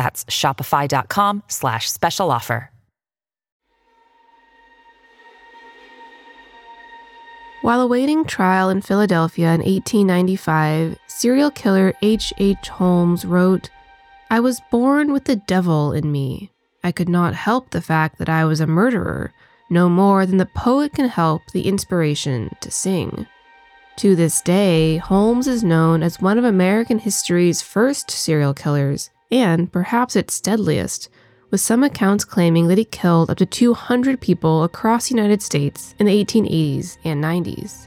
That's shopify.com slash special offer. While awaiting trial in Philadelphia in 1895, serial killer H. H. Holmes wrote, I was born with the devil in me. I could not help the fact that I was a murderer, no more than the poet can help the inspiration to sing. To this day, Holmes is known as one of American history's first serial killers, and perhaps its deadliest, with some accounts claiming that he killed up to 200 people across the United States in the 1880s and 90s.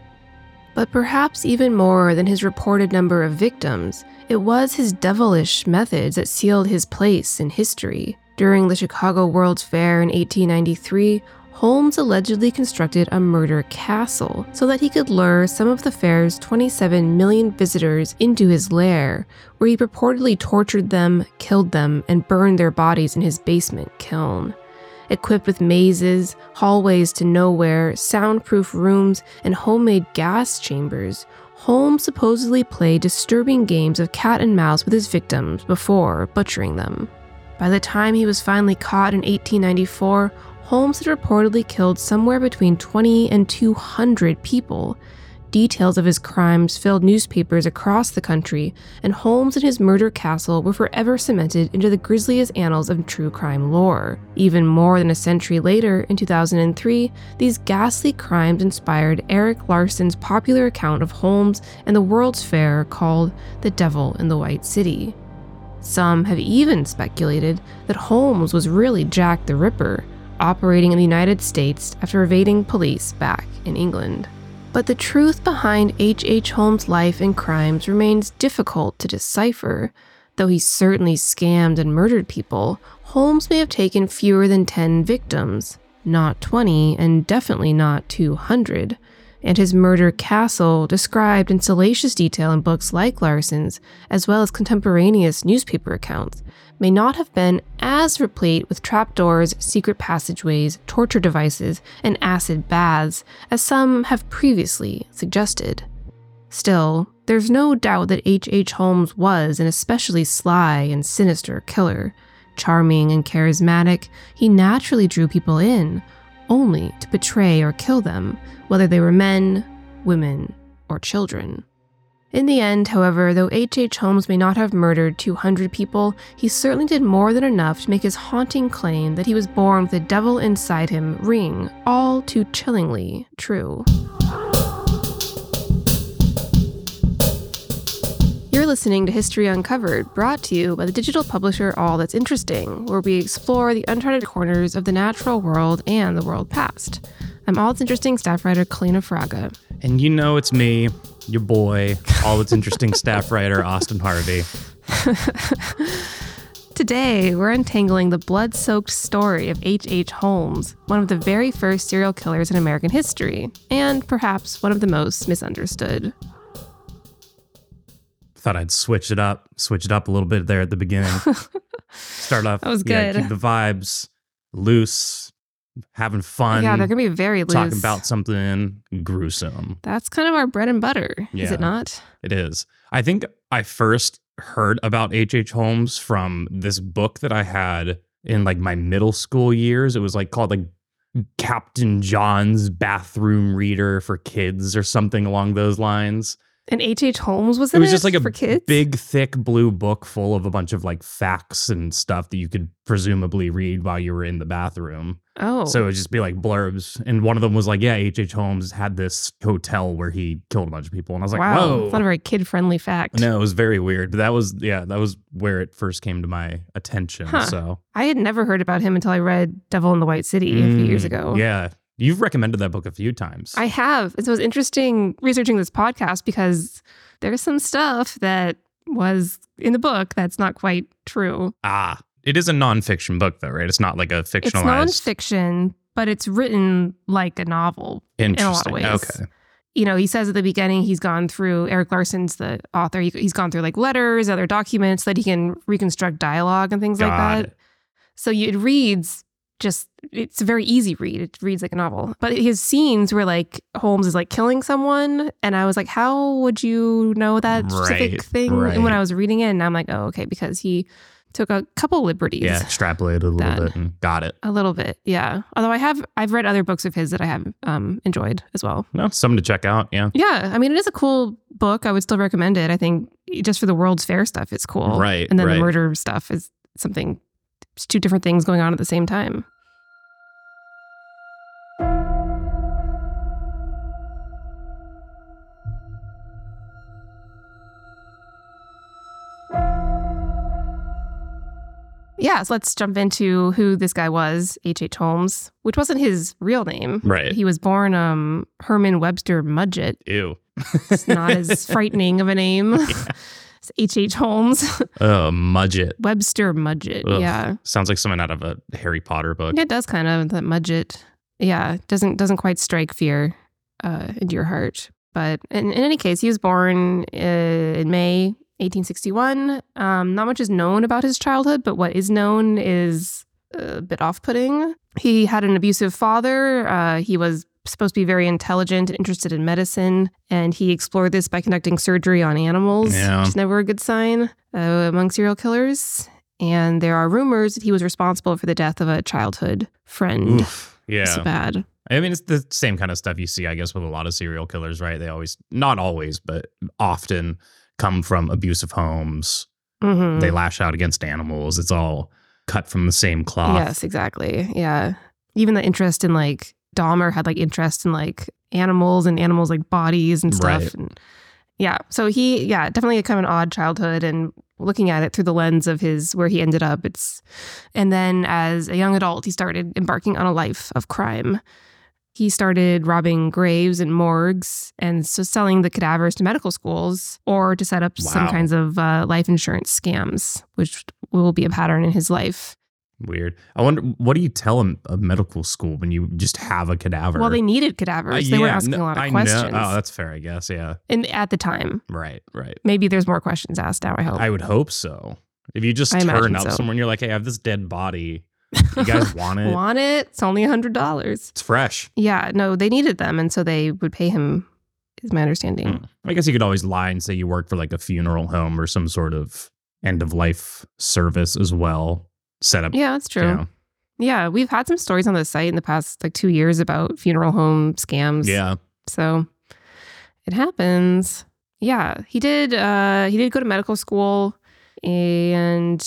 But perhaps even more than his reported number of victims, it was his devilish methods that sealed his place in history. During the Chicago World's Fair in 1893, Holmes allegedly constructed a murder castle so that he could lure some of the fair's 27 million visitors into his lair, where he purportedly tortured them, killed them, and burned their bodies in his basement kiln. Equipped with mazes, hallways to nowhere, soundproof rooms, and homemade gas chambers, Holmes supposedly played disturbing games of cat and mouse with his victims before butchering them. By the time he was finally caught in 1894, Holmes had reportedly killed somewhere between 20 and 200 people. Details of his crimes filled newspapers across the country, and Holmes and his murder castle were forever cemented into the grisliest annals of true crime lore. Even more than a century later, in 2003, these ghastly crimes inspired Erik Larson's popular account of Holmes and the World's Fair called The Devil in the White City. Some have even speculated that Holmes was really Jack the Ripper, operating in the United States after evading police back in England. But the truth behind H.H. H. Holmes' life and crimes remains difficult to decipher. Though he certainly scammed and murdered people, Holmes may have taken fewer than 10 victims, not 20, and definitely not 200 and his murder castle, described in salacious detail in books like Larson's, as well as contemporaneous newspaper accounts, may not have been as replete with trapdoors, secret passageways, torture devices, and acid baths as some have previously suggested. Still, there's no doubt that H.H. H. Holmes was an especially sly and sinister killer. Charming and charismatic, he naturally drew people in, only to betray or kill them, whether they were men, women, or children. In the end, however, though H.H. H. Holmes may not have murdered 200 people, he certainly did more than enough to make his haunting claim that he was born with the devil inside him ring all too chillingly true. You're listening to History Uncovered, brought to you by the digital publisher All That's Interesting, where we explore the uncharted corners of the natural world and the world past. I'm All That's Interesting staff writer Kaleena Fraga. And you know it's me, your boy, All That's Interesting staff writer Austin Harvey. Today, we're untangling the blood soaked story of H.H. H. Holmes, one of the very first serial killers in American history, and perhaps one of the most misunderstood. Thought I'd switch it up, switch it up a little bit there at the beginning. Start off. That was yeah, good. keep the vibes loose, having fun. yeah, they're to be very loose. talking about something gruesome. That's kind of our bread and butter, is it not? It is. I think I first heard about H.H. H. Holmes from this book that I had in like my middle school years. It was like called like Captain John's Bathroom Reader for Kids or something along those lines. And H.H. H. Holmes was It in was just like a for kids? big, thick blue book full of a bunch of like facts and stuff that you could presumably read while you were in the bathroom. Oh. So it would just be like blurbs. And one of them was like, yeah, H.H. H. Holmes had this hotel where he killed a bunch of people. And I was like, wow. whoa. It's not a very kid friendly fact. No, it was very weird. But that was yeah, that was where it first came to my attention. Huh. So I had never heard about him until I read Devil in the White City a few years Mm, ago. Yeah. You've recommended that book a few times. I have. And so it was interesting researching this podcast because there's some stuff that was in the book that's not quite true. ah. it is a nonfiction book though, right? It's not like a It's fictionalized. nonfiction, but it's written like a novel. in a lot of ways. Okay. You know, he says at the beginning he's gone through Erik Larson's the author. He, he's gone through like letters, other documents that he can reconstruct dialogue and things like that. So you, it reads just it's a very easy read. It reads like a novel. But his scenes where like Holmes is like killing someone, and I was like, how would you know that specific Right, thing? And when. I was reading it, and I'm like, oh, okay, because he took a couple liberties. Yeah, extrapolated a little That. bit and got it. A little bit, yeah. Although I have, I've read other books of his that I have um, enjoyed as well. No, something to check out. Yeah. Yeah, I mean, it is a cool book. I would still recommend it. I think just for the World's Fair stuff, it's cool. Right. And then right. the murder stuff is something. It's two different things going on at the same time. Yeah, so let's jump into who this guy was, H.H. H. Holmes, which wasn't his real name. Right. He was born um, Herman Webster Mudgett. Ew. It's not as frightening of a name. It's H.H. H. Holmes. Oh, Mudgett. Webster Mudgett. Ugh. Yeah. Sounds like someone out of a Harry Potter book. It does kind of that Mudgett. Yeah. Doesn't doesn't quite strike fear uh, into your heart. But in, in any case, he was born uh, in May 1861. Um, not much is known about his childhood, but what is known is a bit off-putting. He had an abusive father. Uh, he was supposed to be very intelligent, interested in medicine, and he explored this by conducting surgery on animals, Yeah. which is never a good sign uh, among serial killers. And there are rumors that he was responsible for the death of a childhood friend. Oof. Yeah. It's bad. I mean, it's the same kind of stuff you see, I guess, with a lot of serial killers, right? They always, not always, but often come from abusive homes. Mhm. They lash out against animals. It's all cut from the same cloth. Yes, exactly. Yeah. Even the interest in like Dahmer had like interest in like animals and animals like bodies and stuff. Right. And yeah. So he, yeah, definitely kind of an odd childhood and looking at it through the lens of his where he ended up, it's and then as a young adult, he started embarking on a life of crime. He started robbing graves and morgues and so selling the cadavers to medical schools or to set up some kinds of uh, life insurance scams, which will be a pattern in his life. Weird. I wonder, what do you tell a, a medical school when you just have a cadaver? Well, they needed cadavers. they were asking no, a lot of I know. questions. Oh, that's fair, I guess. Yeah. and at the time, Right, right. maybe there's more questions asked now. I hope. I would hope so. If you just I turn up so. somewhere and you're like, hey, I have this dead body. You guys want it? Want it? It's only a hundred dollars. It's fresh. Yeah, no, they needed them, and so they would pay him. Is my understanding. Mm. I guess you could always lie and say you work for like a funeral home or some sort of end of life service as well. Set up. Yeah, that's true. you know. Yeah, we've had some stories on the site in the past like two years about funeral home scams. Yeah. So it happens. Yeah, he did. Uh, he did go to medical school, and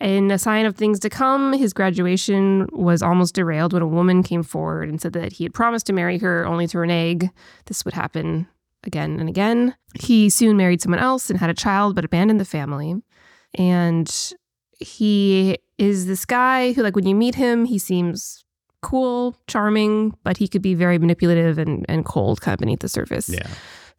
in a sign of things to come, his graduation was almost derailed when a woman came forward and said that he had promised to marry her, only to renege. This would happen again and again. He soon married someone else and had a child, but abandoned the family. And he is this guy who, like, when you meet him, he seems cool, charming, but he could be very manipulative and, and cold kind of beneath the surface. Yeah.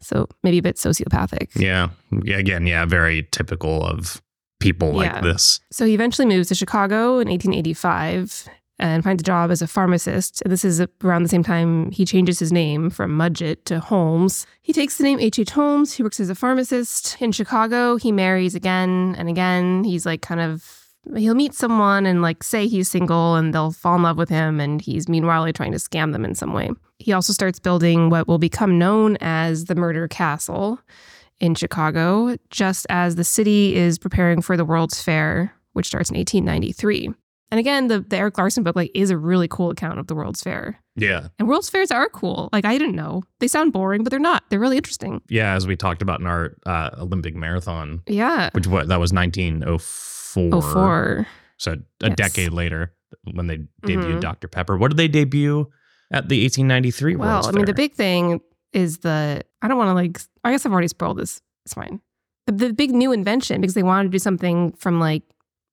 So maybe a bit sociopathic. Yeah. Yeah. Again, yeah. Very typical of people like this. So he eventually moves to Chicago in 1885 and finds a job as a pharmacist. And this is around the same time he changes his name from Mudgett to Holmes. He takes the name H.H. Holmes. He works as a pharmacist in Chicago. He marries again and again. He's like kind of he'll meet someone and like say he's single and they'll fall in love with him and he's meanwhile trying to scam them in some way. He also starts building what will become known as the Murder Castle in Chicago, just as the city is preparing for the World's Fair, which starts in 1893. And again, the, the Erik Larson book like is a really cool account of the World's Fair. Yeah. And World's Fairs are cool. Like I didn't know. They sound boring, but they're not. They're really interesting. Yeah. As we talked about in our uh, Olympic marathon, Yeah. which what that was 1904. Oh four. So a Yes. decade later when they debuted Mhm. Dr. Pepper. What did they debut at the 1893 Well, World's I mean, the big thing is the I don't want to like I guess I've already spoiled this. It's fine. The, the big new invention because they wanted to do something from like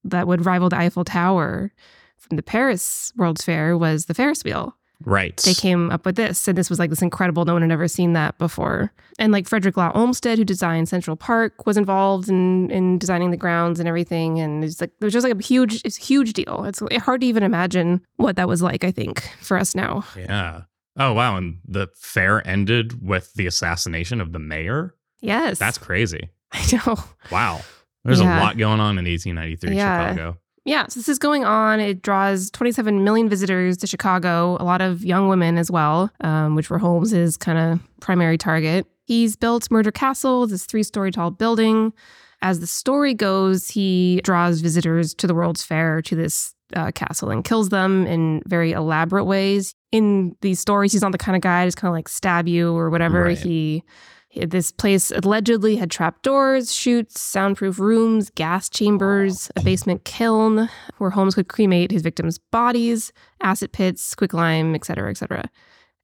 that would rival the Eiffel Tower from the Paris World's Fair was the Ferris wheel. Right. they came up with this. And this was like this incredible, no one had ever seen that before. And like Frederick Law Olmsted, who designed Central Park, was involved in in designing the grounds and everything. And it's like it was just like a huge, it's a huge deal. It's hard to even imagine what that was like, I think, for us now. Yeah. Oh wow. And the fair ended with the assassination of the mayor. Yes. That's crazy. I know. Wow. There's Yeah. a lot going on in 1893 Yeah. Chicago. Yeah, so this is going on. It draws 27 million visitors to Chicago, a lot of young women as well, um, which were Holmes's kind of primary target. He's built Murder Castle, this three story tall building. As the story goes, he draws visitors to the World's Fair to this uh, castle and kills them in very elaborate ways. In these stories, he's not the kind of guy to just kind of like stab you or whatever. Right. He this place allegedly had trap doors, chutes, soundproof rooms, gas chambers, a basement kiln where Holmes could cremate his victims' bodies, acid pits, quicklime, et cetera, et cetera.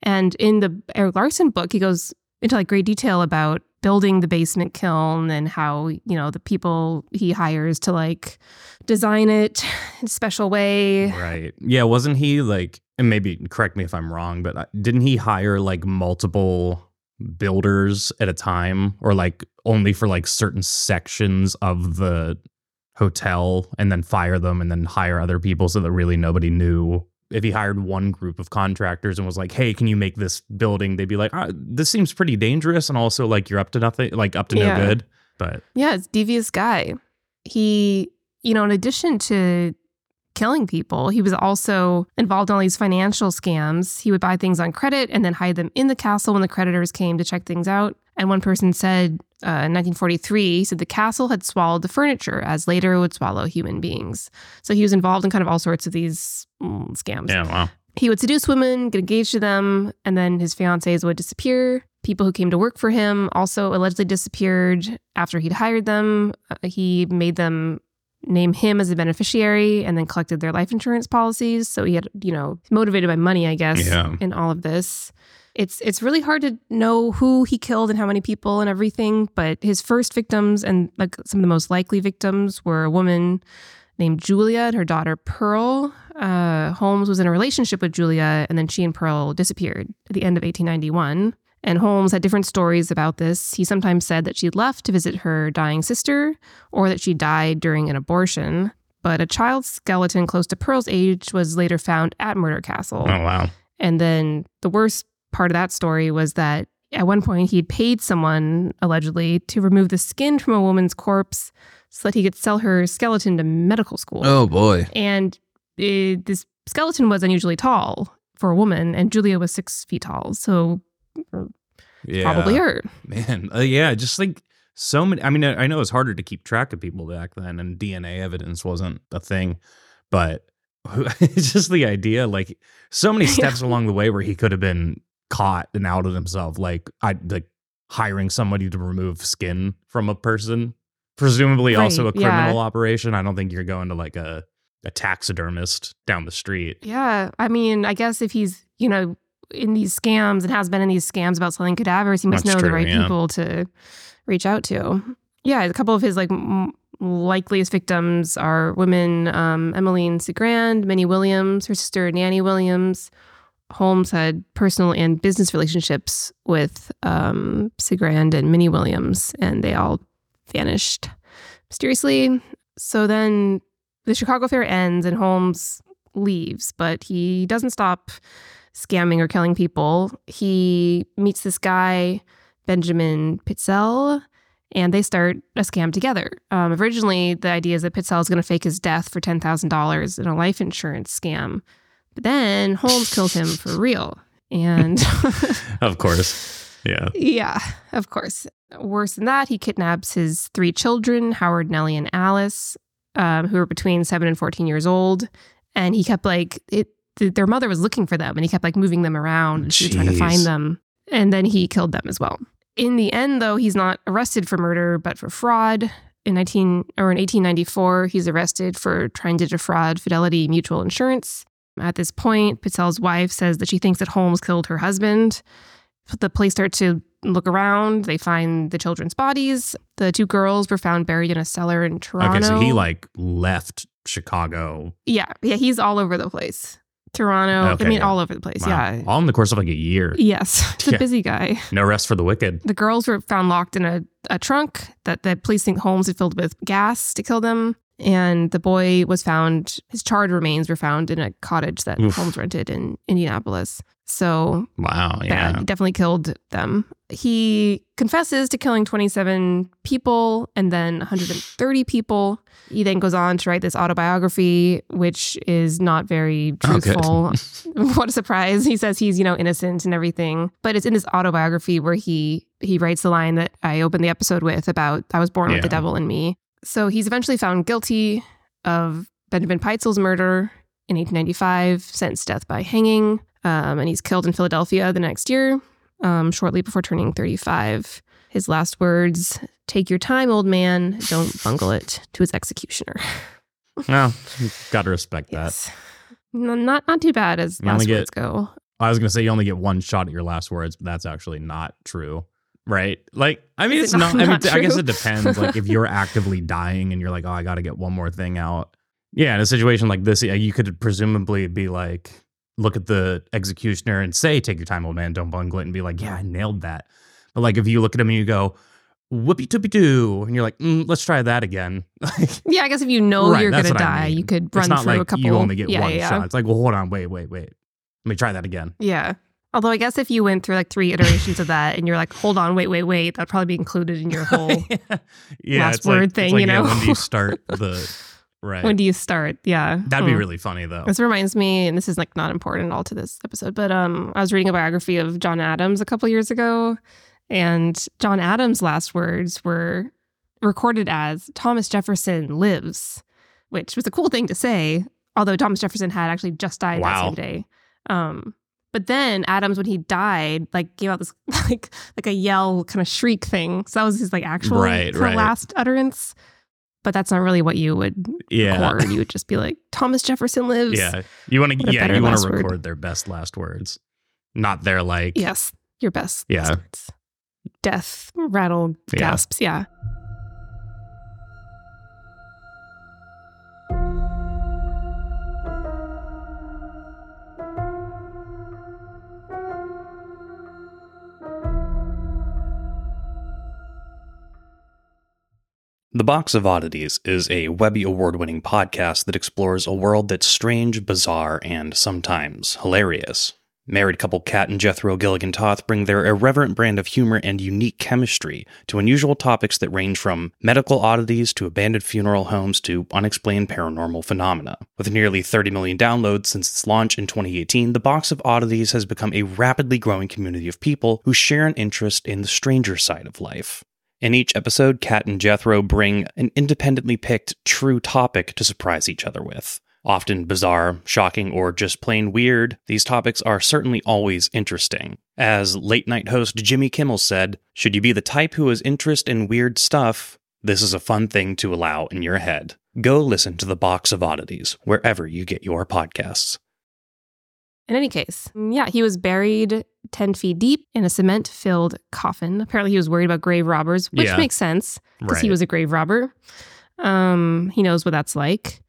And in the Erik Larson book, he goes into like great detail about building the basement kiln and how, you know, the people he hires to like design it in a special way. Right. Yeah. Wasn't he like, and maybe correct me if I'm wrong, but uh, didn't he hire like multiple builders at a time or like only for like certain sections of the hotel and then fire them and then hire other people so that really nobody knew? If he hired one group of contractors and was like, "Hey, can you make this building?" They'd be like, ah, "This seems pretty dangerous," and also like you're up to nothing, like up to Yeah. no good. But Yeah, it's devious guy. He, you know, in addition to killing people, he was also involved in all these financial scams. He would buy things on credit and then hide them in the castle when the creditors came to check things out. And one person said uh, in 1943, he said the castle had swallowed the furniture, as later it would swallow human beings. So he was involved in kind of all sorts of these mm, scams. yeah, wow. He would seduce women, get engaged to them, and then his fiancées would disappear. People who came to work for him also allegedly disappeared after he'd hired them. Uh, he made them name him as a beneficiary and then collected their life insurance policies. So he had, you know, motivated by money, I guess, Yeah. in all of this. It's it's really hard to know who he killed and how many people and everything, but his first victims and like some of the most likely victims were a woman named Julia and her daughter Pearl. Uh, Holmes was in a relationship with Julia, and then she and Pearl disappeared at the end of 1891. And Holmes had different stories about this. He sometimes said that she'd left to visit her dying sister, or that she died during an abortion. But a child's skeleton close to Pearl's age was later found at Murder Castle. Oh wow. And then the worst part of that story was that at one point he'd paid someone, allegedly, to remove the skin from a woman's corpse so that he could sell her skeleton to medical school. Oh boy. And uh, this skeleton was unusually tall for a woman, and Julia was six feet tall. So Yeah. probably her. Man, uh, yeah, just like so many. I mean, I I know it's harder to keep track of people back then, and DNA evidence wasn't a thing, but it's just the idea, like so many steps along the way where he could have been caught and outed himself, like I like hiring somebody to remove skin from a person, presumably also a Right, yeah. criminal operation. I don't think you're going to like a a taxidermist down the street. Yeah. I mean, I guess if he's, you know, in these scams and has been in these scams about selling cadavers, he must That's know the right yeah. people to reach out to. Yeah. A couple of his like m- likeliest victims are women um, Emeline Cigrand, Minnie Williams, her sister Nannie Williams. Holmes had personal and business relationships with um, Segrand and Minnie Williams, and they all vanished mysteriously. So then the Chicago Fair ends and Holmes leaves, but he doesn't stop scamming or killing people. He meets this guy, Benjamin Pitezel, and they start a scam together. Um, originally, the idea is that Pitezel is going to fake his death for $10,000 in a life insurance scam. But then Holmes kills him for real. And Of course. Yeah. yeah, of course. Worse than that, he kidnaps his three children, Howard, Nellie, and Alice, um, who were between seven and 14 years old. And he kept like, it, th- their mother was looking for them and he kept like moving them around and she was trying to find them. And then he killed them as well. In the end, though, he's not arrested for murder, but for fraud. In 19 or in 1894, he's arrested for trying to defraud Fidelity Mutual Insurance. At this point, Pitezel's wife says that she thinks that Holmes killed her husband. The police start to look around. They find the children's bodies. The two girls were found buried in a cellar in Toronto. Okay, so he like left Chicago yeah, yeah, he's all over the place. Toronto. Okay, I mean, yeah. all over the place. Wow. Yeah. All in the course of like a year. Yes. He's a busy guy. No rest for the wicked. The girls were found locked in a, a trunk that the police think Holmes had filled with gas to kill them. And the boy was found, his charred remains were found in a cottage that Oof. Holmes rented in Indianapolis. So Wow. Yeah. He definitely killed them. He confesses to killing 27 people and then 130 people. He then goes on to write this autobiography, which is not very Oh, truthful. what a surprise. He says he's, you know, innocent and everything. But it's in this autobiography where he he writes the line that I opened the episode with about I was born with the devil in me. So he's eventually found guilty of Benjamin Pitezel's murder in 1895, sentenced to death by hanging. Um, and he's killed in Philadelphia the next year, um, shortly before turning 35. His last words Take your time, old man. Don't bungle it to his executioner. well, got to respect that. No, not not too bad as You last get- words go. I was gonna say you only get one shot at your last words, but that's actually not true. Right? Like, I mean, Is it's it not. not- I mean, not I guess it depends. Like, if you're actively dying and you're like, oh, I got to get one more thing out. Yeah, in a situation like this, yeah, you could presumably be like, look at the executioner and say, "Take your time, old man. Don't bungle it," and be like, "Yeah, I nailed that." But like, if you look at him and you go, "Whoopie toopie doo," and you're like, mm, "Let's try that again." Like, Yeah, I guess if you know Right, you're gonna what I die, mean. you could run through like a couple. you only get yeah, one yeah, shot. It's like, well, hold on, wait, wait, wait. Let me try that again. Yeah. Although I guess if you went through like three iterations of that and you're like, hold on, wait, wait, wait, that'd probably be included in your whole yeah, last it's like- word it's thing, like, you yeah, know? when do you start the right? when do you start? Yeah. That'd be Hmm. really funny though. This reminds me, and this is like not important at all to this episode, but um, I was reading a biography of John Adams a couple years ago, and John Adams' last words were recorded as Thomas Jefferson lives, which was a cool thing to say. Although Thomas Jefferson had actually just died that same day. Um, but then Adams, when he died, like gave out this like like a yell kind of shriek thing. So that was his like actual Right, kinda right. last utterance. But that's not really what you would Yeah, record. You would just be like, Thomas Jefferson lives. yeah. You want to, yeah, you want to word. record their best last words, not their like. Yes, your best. Yeah. Death, rattle, Yeah. gasps. Yeah. The Box of Oddities is a Webby Award winning podcast that explores a world that's strange, bizarre, and sometimes hilarious. Married couple Kat and Jethro Gilligan Toth bring their irreverent brand of humor and unique chemistry to unusual topics that range from medical oddities to abandoned funeral homes to unexplained paranormal phenomena. With nearly 30 million downloads since its launch in 2018, The Box of Oddities has become a rapidly growing community of people who share an interest in the stranger side of life. In each episode, Kat and Jethro bring an independently picked true topic to surprise each other with. Often bizarre, shocking, or just plain weird, these topics are certainly always interesting. As late night host Jimmy Kimmel said, Should you be the type who has interest in weird stuff, this is a fun thing to allow in your head. Go listen to The Box of Oddities wherever you get your podcasts. In any case, yeah, he was buried 10 feet deep in a cement filled coffin. Apparently, he was worried about grave robbers, which Yeah. makes sense because right. he was a grave robber. Um, he knows what that's like.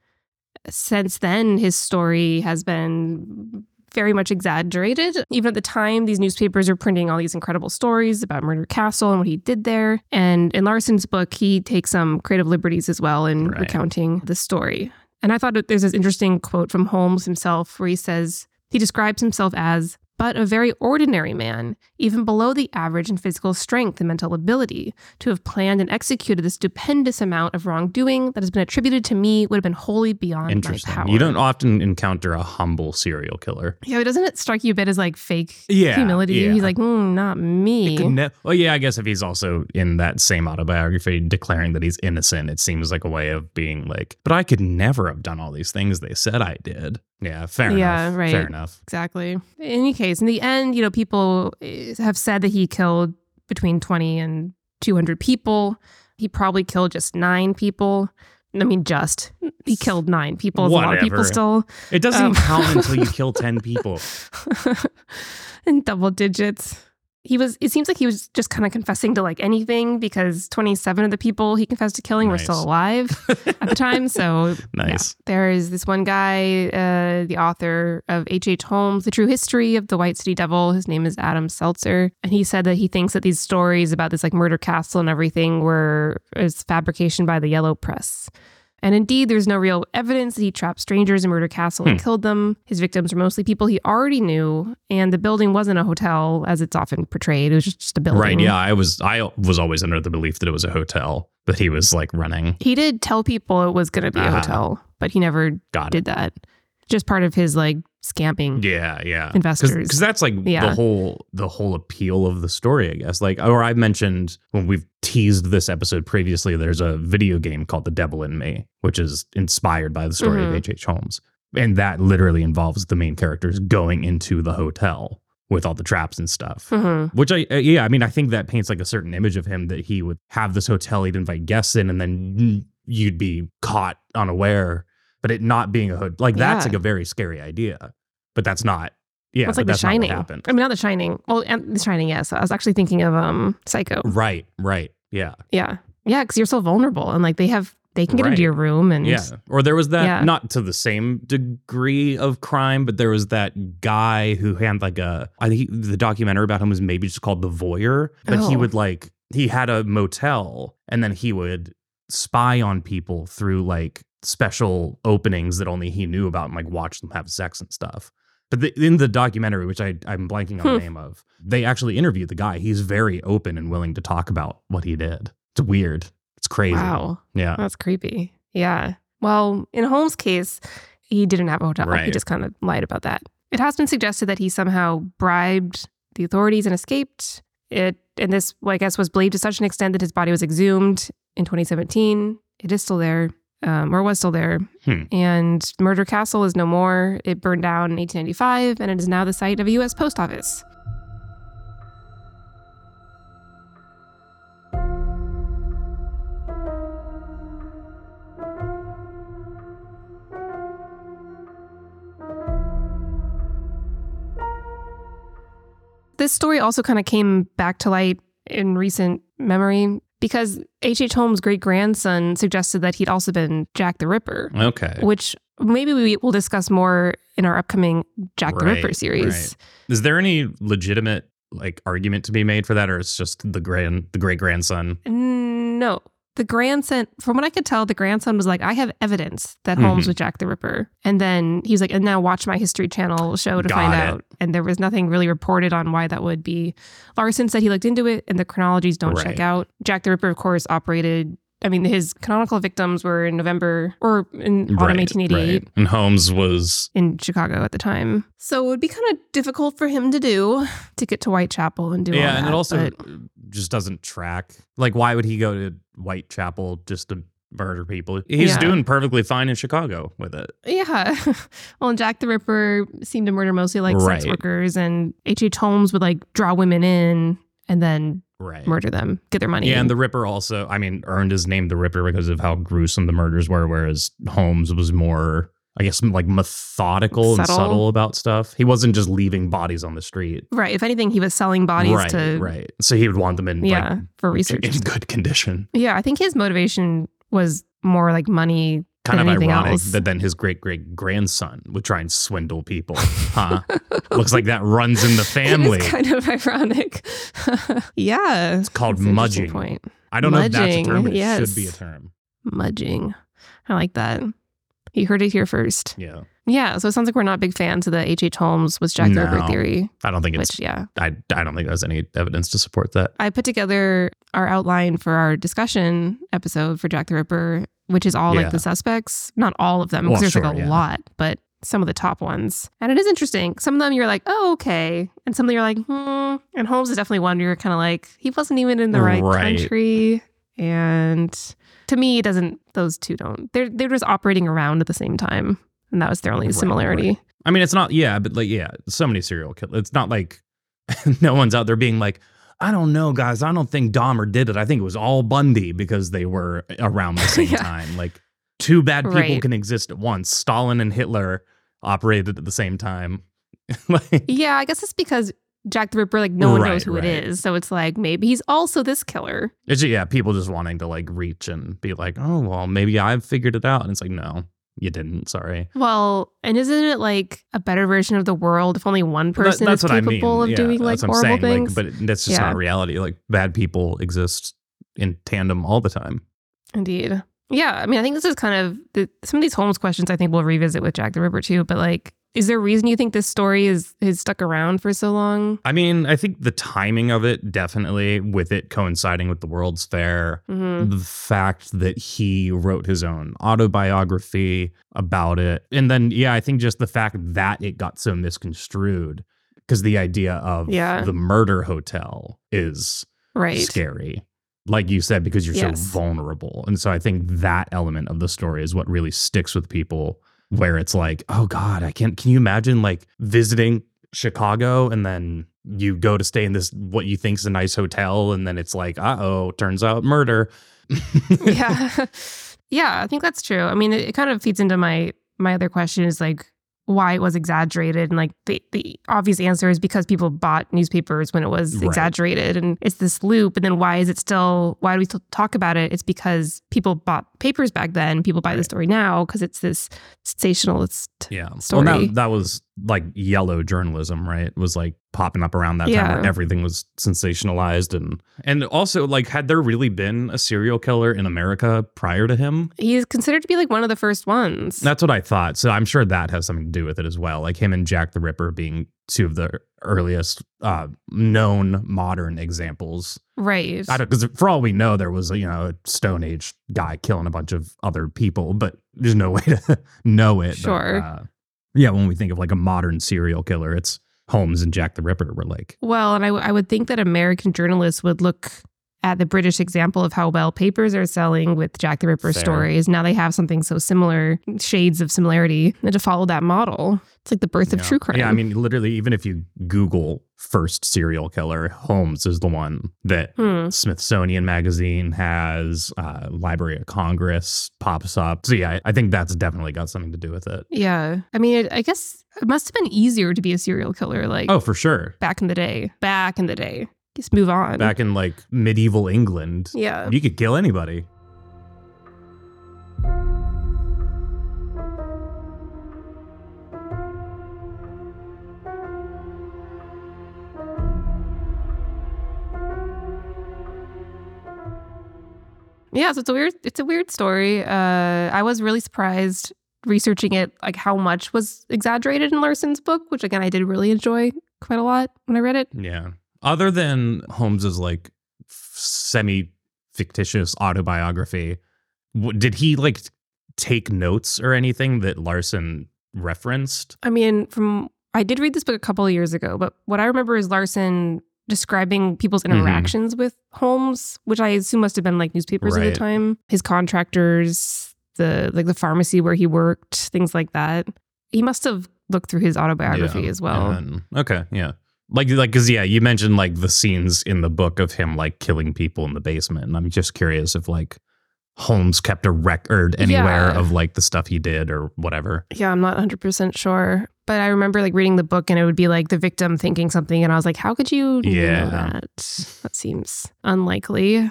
Since then, his story has been very much exaggerated. Even at the time, these newspapers are printing all these incredible stories about Murder Castle and what he did there. And in Larson's book, he takes some creative liberties as well in Right. recounting the story. And I thought there's this interesting quote from Holmes himself where he says, he describes himself as, but a very ordinary man, even below the average in physical strength and mental ability, to have planned and executed the stupendous amount of wrongdoing that has been attributed to me would have been wholly beyond my Interesting. power. You don't often encounter a humble serial killer. Yeah, but doesn't it strike you a bit as like fake Yeah, humility? yeah. He's like, mm, not me. Ne- well, yeah, I guess if he's also in that same autobiography declaring that he's innocent, it seems like a way of being like, but I could never have done all these things they said I did. Yeah, fair Yeah, enough. right. Fair enough. Exactly. In any case, in the end, you know, people eh, have said that he killed between 20 and 200 people. He probably killed just nine people. I mean, just. He killed nine people. It's a lot of people still. It doesn't Um, count until you kill 10 people. in double digits. He was it seems like he was just kind of confessing to like anything because 27 of the people he confessed to killing were still alive at the time so yeah. Nice. there is this one guy uh, the author of h.h H. holmes the true history of the white city devil his name is Adam Selzer and he said that he thinks that these stories about this like murder castle and everything were is fabrication by the yellow press and indeed, there's no real evidence that he trapped strangers in Murder Castle and Hmm. killed them. His victims were mostly people he already knew, and the building wasn't a hotel as it's often portrayed. It was just a building. Right. Yeah. I was I was always under the belief that it was a hotel that he was like running. He did tell people it was going to be a Ah. hotel, but he never Got it. did that. Just part of his like scamming. Yeah, yeah. Investors. Because that's like Yeah. the whole the whole appeal of the story, I guess. Like or I mentioned when we've teased this episode previously, there's a video game called The Devil in Me, which is inspired by the story Mhm. of H. H. Holmes. And that literally involves the main characters going into the hotel with all the traps and stuff. Mhm. Which I uh, yeah, I mean I think that paints like a certain image of him that he would have this hotel, he'd invite guests in, and then you'd be caught unaware. But it not being a hood like that's Yeah. like a very scary idea. But that's not yeah. it's like The that's Shining. happened. I mean, not The Shining. Well, and The Shining, yes. I was actually thinking of um Psycho. Right, right, yeah, Yeah, yeah, because you're so vulnerable, and like they have, they can get Right. into your room, and yeah. Or there was that Yeah. not to the same degree of crime, but there was that guy who had like a I think he, the documentary about him was maybe just called The Voyeur, but he Oh. would like he had a motel and then he would spy on people through like special openings that only he knew about and like watch them have sex and stuff. But the, in the documentary, which I, I'm blanking on the Hmm. name of, they actually interviewed the guy. He's very open and willing to talk about what he did. It's weird. It's crazy. wow, Yeah. that's creepy. Yeah. Well, in Holmes' case, he didn't have a hotel. He just kind of lied about that. It has been suggested that he somehow bribed the authorities and escaped. It and this, well, I guess, was believed to such an extent that his body was exhumed in 2017. It is still there, um, or was still there. Hmm. And Murder Castle is no more. It burned down in 1895, and it is now the site of a U.S. post office. This story also kind of came back to light in recent memory because H.H. H. Holmes' great grandson suggested that he'd also been Jack the Ripper, Okay. which maybe we will discuss more in our upcoming Jack the Ripper series. right. Is there any legitimate like argument to be made for that, or it's just the grand the great grandson? No. The grandson, from what I could tell, the grandson was like, I have evidence that Holmes Mhm. was Jack the Ripper. And then he was like, and now watch my History Channel show to Got find it. out. And there was nothing really reported on why that would be. Larson said he looked into it and the chronologies don't check out. Jack the Ripper, of course, operated. I mean, his canonical victims were in November or in autumn Right, 1888 right. And Holmes was in Chicago at the time. So it would be kind of difficult for him to do to get to Whitechapel and do yeah, that. and it also but- just doesn't track. Like, why would he go to Whitechapel just to murder people? He's Yeah. doing perfectly fine in Chicago with it. Yeah. well, and Jack the Ripper seemed to murder mostly like sex workers, and H.H. H. Holmes would like draw women in and then Right. murder them, get their money. Yeah, and the Ripper also, I mean, earned his name the Ripper because of how gruesome the murders were, whereas Holmes was more, I guess, like methodical and Subtle. subtle about stuff. He wasn't just leaving bodies on the street. right. If anything, he was selling bodies right, to right. So he would want them in yeah like for research. in good condition. yeah, I think his motivation was more like money Kind of ironic else. that then his great great grandson would try and swindle people. Huh? Looks like that runs in the family. It's kind of ironic. yeah, It's called mudging. Point. I don't know if that's a term, but it yes. should be a term. Mudging. I like that. You heard it here first. Yeah. Yeah, so it sounds like we're not big fans of the H.H. H. Holmes was Jack the Ripper theory, I don't think it's which, yeah. I, I don't think there's any evidence to support that. I put together our outline for our discussion episode for Jack the Ripper, which is all Yeah. like the suspects. Not all of them, because Well, there's sure, like a yeah. lot, but some of the top ones. And it is interesting. Some of them you're like, oh, okay. And some of them you're like, hmm. And Holmes is definitely one you're kind of like, he wasn't even in the right, Right. country. And to me, it doesn't, those two don't. They're, they're just operating around at the same time. And that was their only Right, similarity. right. I mean, it's not, yeah, but like, yeah, so many serial killers. It's not like no one's out there being like, I don't know, guys. I don't think Dahmer did it. I think it was all Bundy because they were around the same Yeah. time. Like, two bad people Right. can exist at once. Stalin and Hitler operated at the same time. like, Yeah, I guess it's because Jack the Ripper, like no one Right, knows who right. it is. So it's like maybe he's also this killer. It's yeah, people just wanting to like reach and be like, oh well, maybe I've figured it out. And it's like, no, you didn't. Sorry. Well, and isn't it like a better version of the world if only one That- person is capable of Yeah, doing like that's what I'm horrible saying. things? Like, but that's just Yeah. not reality. Like bad people exist in tandem all the time. Indeed. Yeah, I mean, I think this is kind of the, some of these Holmes questions. I think we'll revisit with Jack the Ripper too. But like, is there a reason you think this story is is stuck around for so long? I mean, I think the timing of it definitely, with it coinciding with the World's Fair, hmm the fact that he wrote his own autobiography about it. And then, yeah, I think just the fact that it got so misconstrued because the idea of Yeah. the murder hotel is Right. scary. Like you said, because you're Yes. so vulnerable. And so I think that element of the story is what really sticks with people where it's like, oh God, I can't can you imagine like visiting Chicago and then you go to stay in this what you think's a nice hotel and then it's like, uh oh, turns out murder. yeah yeah i think that's true i mean it, it kind of feeds into my my other question is like why it was exaggerated and like the, the obvious answer is because people bought newspapers when it was Right. exaggerated and it's this loop and then why is it still why do we still talk about it it's because people bought papers back then people buy the story now because it's this sensationalist Yeah. Story. Well, that, that was like yellow journalism, right? It was like popping up around that time Yeah. where everything was sensationalized and and also like had there really been a serial killer in America prior to him? he's considered to be like one of the first ones That's what I thought. So I'm sure that has something to do with it as well. Like him and Jack the Ripper being two of the earliest uh, known modern examples. right I don't because for all we know, there was a, you know a Stone Age guy killing a bunch of other people, but there's no way to know it. But, Sure. uh, yeah, when we think of like a modern serial killer, it's Holmes and Jack the Ripper were like, Well, and I, w- I would think that American journalists would look at the British example of how well papers are selling with Jack the Ripper Fair. stories. Now they have something so similar, shades of similarity, and to follow that model. It's like the birth of true crime. Yeah, I mean, literally, even if you Google first serial killer, Holmes is the one that Hmm. Smithsonian Magazine has, uh, Library of Congress pops up. So yeah, I I think that's definitely got something to do with it. Yeah. I mean, it, I guess it must have been easier to be a serial killer like Oh, for sure. back in the day. Back in the day. Just move on. Back in like medieval England, Yeah. you could kill anybody. Yeah, so it's a weird it's a weird story. Uh I was really surprised researching it like how much was exaggerated in Larson's book, which again I did really enjoy quite a lot when I read it. Yeah. Other than Holmes's like semi fictitious autobiography, w- did he like take notes or anything that Larson referenced? I mean, from I did read this book a couple of years ago, but what I remember is Larson describing people's Mhm. interactions with Holmes, which I assume must have been like newspapers at the time, his contractors, the like the pharmacy where he worked, things like that. He must have looked through his autobiography Yeah. as well. And- okay, yeah. Like like cuz yeah, you mentioned like the scenes in the book of him like killing people in the basement. And I'm just curious if like Holmes kept a record anywhere Yeah. of like the stuff he did or whatever. Yeah, I'm not 100% sure. But I remember like reading the book and it would be like the victim thinking something. And I was like, how could you Yeah. know that? That seems unlikely.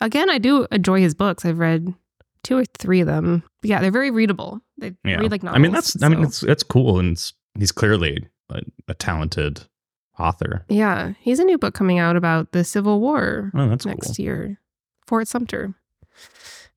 Again, I do enjoy his books. I've read two or three of them. But yeah, they're very readable. They Yeah. read like novels. I mean that's I mean it's it's cool and it's, he's clearly a, a talented author. yeah, he's a new book coming out about the Civil War Oh, that's next cool. year. Fort Sumter.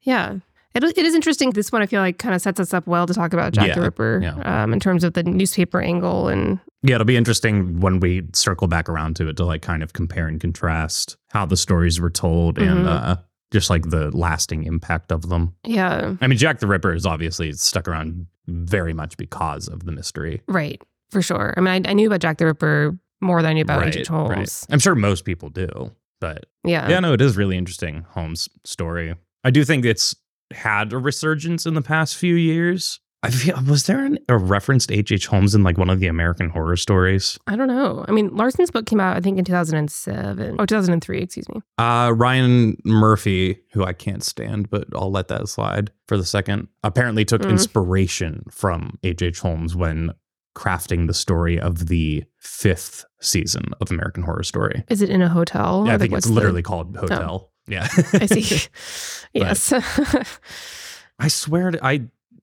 Yeah. It, it is interesting. This one I feel like kind of sets us up well to talk about Jack the Ripper yeah. um, in terms of the newspaper angle and Yeah, it'll be interesting when we circle back around to it to like kind of compare and contrast how the stories were told and Mhm. uh, just like the lasting impact of them. yeah, I mean, Jack the Ripper is obviously stuck around very much because of the mystery. right for sure. I mean, I, I knew about Jack the Ripper more than I knew about right, H.H. Holmes. right. I'm sure most people do, but Yeah. yeah, no, it is really interesting. Holmes' story. I do think it's had a resurgence in the past few years. I feel was there an, a reference to H.H. H. Holmes in like one of the American horror stories? I don't know. I mean, Larson's book came out, I think, in 2007. Oh, 2003, excuse me. Uh, Ryan Murphy, who I can't stand, but I'll let that slide for the second, apparently took Mm. inspiration from H.H. Holmes when crafting the story of the fifth season of American Horror Story. Is it in a hotel? Yeah, I think what's it's the- literally called Hotel. Yeah. I see. yes. I swear to I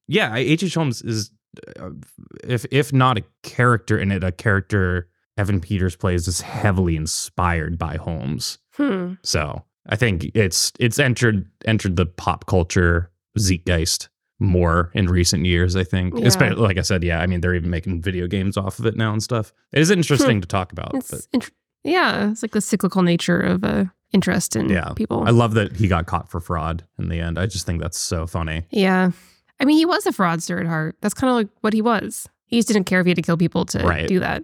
yeah, H. H. Holmes is uh, if if not a character in it, a character Evan Peters plays is heavily inspired by Holmes. hmm. So I think it's it's entered entered the pop culture zeitgeist more in recent years. I think, Yeah. especially like I said, yeah. I mean, they're even making video games off of it now and stuff. It is interesting to talk about. It's But int- yeah, it's like the cyclical nature of uh, interest in Yeah. people. I love that he got caught for fraud in the end. I just think that's so funny. yeah. I mean, he was a fraudster at heart. That's kind of like what he was. He just didn't care if he had to kill people to Right. do that.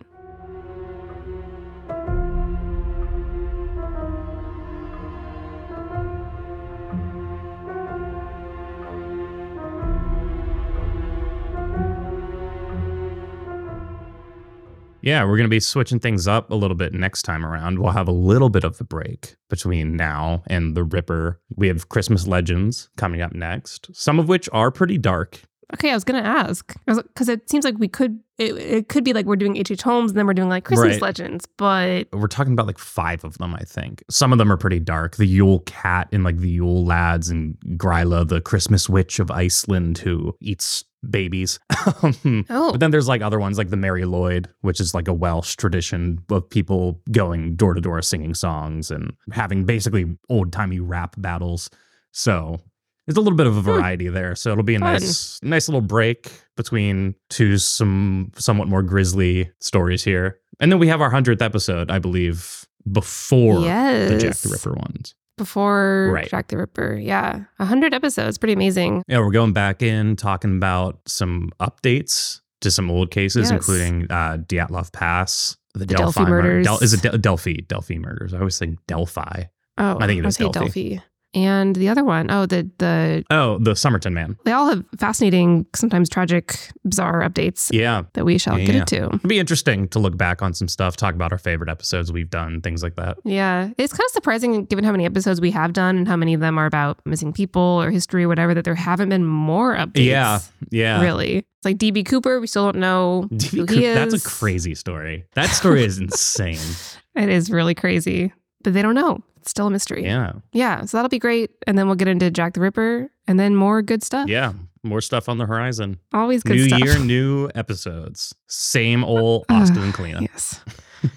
Yeah, we're going to be switching things up a little bit next time around. We'll have a little bit of a break between now and The Ripper. We have Christmas Legends coming up next, some of which are pretty dark. Okay, I was gonna ask because it seems like we could. It, it could be like we're doing H.H. H. Holmes and then we're doing like Christmas Right. legends, but We're talking about like five of them, I think. Some of them are pretty dark. The Yule Cat and like the Yule Lads and Gryla, the Christmas Witch of Iceland who eats babies. Um, Oh. But then there's like other ones like the Mari Lwyd, which is like a Welsh tradition of people going door to door singing songs and having basically old timey rap battles. So there's a little bit of a variety there. So it'll be a Hmm. Fun. nice, nice little break between two some somewhat more grisly stories here. And then we have our hundredth episode, I believe, before yes, the Jack the Ripper ones. Before Right. Jack the Ripper. Yeah, a hundred episodes, pretty amazing. Yeah, we're going back in talking about some updates to some old cases, Yes. including uh, Dyatlov Pass, the, The Delphi mur- murders. Del- is it Del- Delphi? Delphi murders. I always think Delphi. Oh, I think it I is say Delphi. Delphi. And the other one, oh, the the Oh, the Somerton man. they all have fascinating, sometimes tragic, bizarre updates Yeah, that we shall Yeah, get yeah. into. it'd be interesting to look back on some stuff, talk about our favorite episodes we've done, things like that. Yeah, it's kind of surprising given how many episodes we have done and how many of them are about missing people or history or whatever that there haven't been more updates. Yeah, yeah. really. It's like DB Cooper. We still don't know DB who Coop- he is. That's a crazy story. That story is insane. It is really crazy, but they don't know. It's still a mystery. Yeah, Yeah, so that'll be great, and then we'll get into Jack the Ripper, and then more good stuff. yeah. More stuff on the horizon. always good new stuff. year, new episodes. Same old ah, Austin and Kaleena. Yes.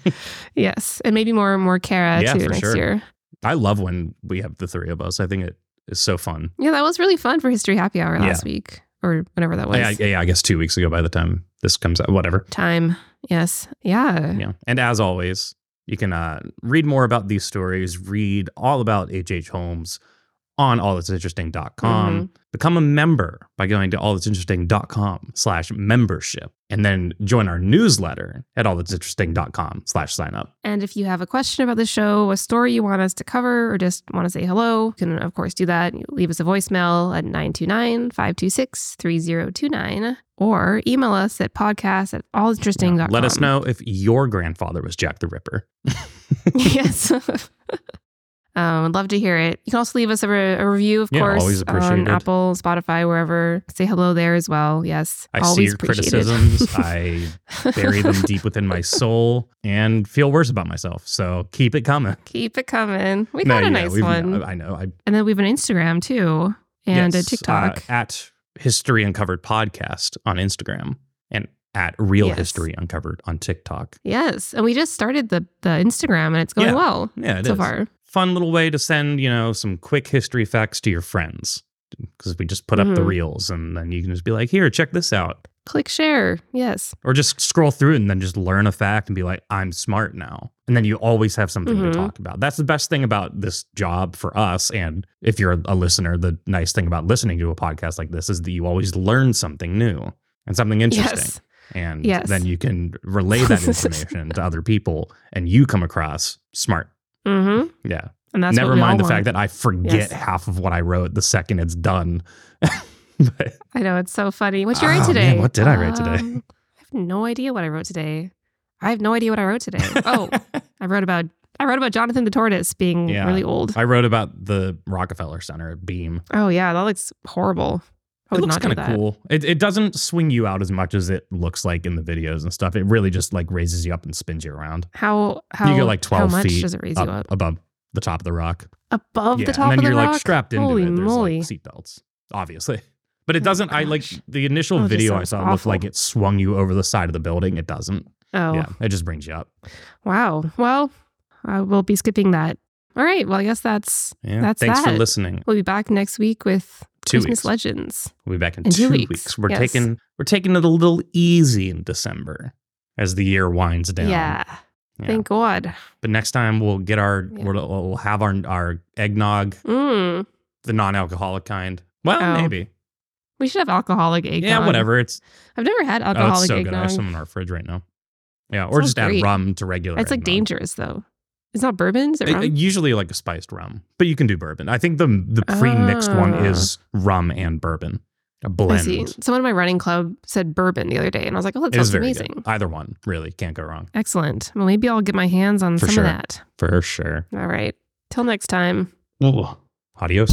yes, and maybe more more Kara Yeah, too for next sure. year. I love when we have the three of us. I think it is so fun. Yeah, that was really fun for History Happy Hour Yeah. last week or whenever that was. Yeah, yeah, I guess two weeks ago by the time this comes out, whatever. Time. Yes. Yeah. Yeah. And as always, you can uh, read more about these stories, read all about H.H. H. Holmes on allthatsinteresting.com. Mm-hmm. Become a member by going to allthatsinteresting.com slash membership and then join our newsletter at allthatsinteresting.com slash sign up. And if you have a question about the show, a story you want us to cover, or just want to say hello, you can, of course, do that. You Leave us a voicemail at 929 526 3029 or email us at podcast at allinteresting.com. Let us know if your grandfather was Jack the Ripper. yes. um, I'd love to hear it. You can also leave us a, re- a review, of Yeah, course, always on Apple, Spotify, wherever. Say hello there as well. Yes. I always see your criticisms. I bury them deep within my soul and feel worse about myself. So keep it coming. Keep it coming. We No, got a yeah, nice we've- one. I know. I and then we have an Instagram too, and Yes, a TikTok. uh, at History Uncovered Podcast on Instagram and at Real Yes. History Uncovered on TikTok. yes. And we just started the, the Instagram and it's going Yeah. well Yeah, it so is. far. Fun little way to send, you know, some quick history facts to your friends. Because we just put up the Mhm. reels and then you can just be like, here, check this out. Click share. Yes. Or just scroll through and then just learn a fact and be like, I'm smart now. And then you always have something Mhm. to talk about. That's the best thing about this job for us. And if you're a listener, the nice thing about listening to a podcast like this is that you always learn something new and something interesting. Yes. And Yes. then you can relay that information to other people and you come across smart. Mm-hmm. Yeah. And that's Never mind the fact that I forget Yes. half of what I wrote the second it's done. but I know it's so funny. What you write Oh, today? man, what did I write today? Um, I have no idea what I wrote today. I have no idea what I wrote today. Oh, I wrote about I wrote about Jonathan the Tortoise being Yeah. really old. I wrote about the Rockefeller Center at Beam. Oh yeah, that looks horrible. It looks kind of cool. It, it doesn't swing you out as much as it looks like in the videos and stuff. It really just like raises you up and spins you around. How how you get like how much feet does it raise up, you up? above the top of the rock. Above yeah, the top and then of the you're rock? like strapped into Holy it. There's moly! like seatbelts, obviously. But it Oh, doesn't. I like the initial Oh, video I saw looked like it swung you over the side of the building. It doesn't. oh Yeah, it just brings you up. wow. Well, I will be skipping that. All right. Well, I guess that's Yeah. That's Thanks for listening. we'll be back next week with Two Christmas weeks. legends. We'll be back in, In two two, weeks, weeks. We're yes. taking we're taking it a little easy in December as the year winds down. Yeah. Yeah. Thank God. But next time we'll get our Yeah. we'll, we'll have our our eggnog, Mm. the non-alcoholic kind. Well, Oh. maybe. We should have alcoholic eggnog. Yeah, whatever. It's I've never had oh, it's alcoholic so good. I have eggnog. some in our fridge right now. Yeah, or Sounds just great. add rum to regular. It's like eggnog. dangerous though. It's not bourbon. Is it Uh, rum? Usually like a spiced rum, but you can do bourbon. I think the the pre-mixed one Ah. is rum and bourbon, a I blend. see. Someone in my running club said bourbon the other day, and I was like, "Oh, that It sounds amazing! good. Either one, really, can't go wrong Excellent. Well, maybe I'll get my hands on For some sure. of that. for sure. All right. Till next time. Adios.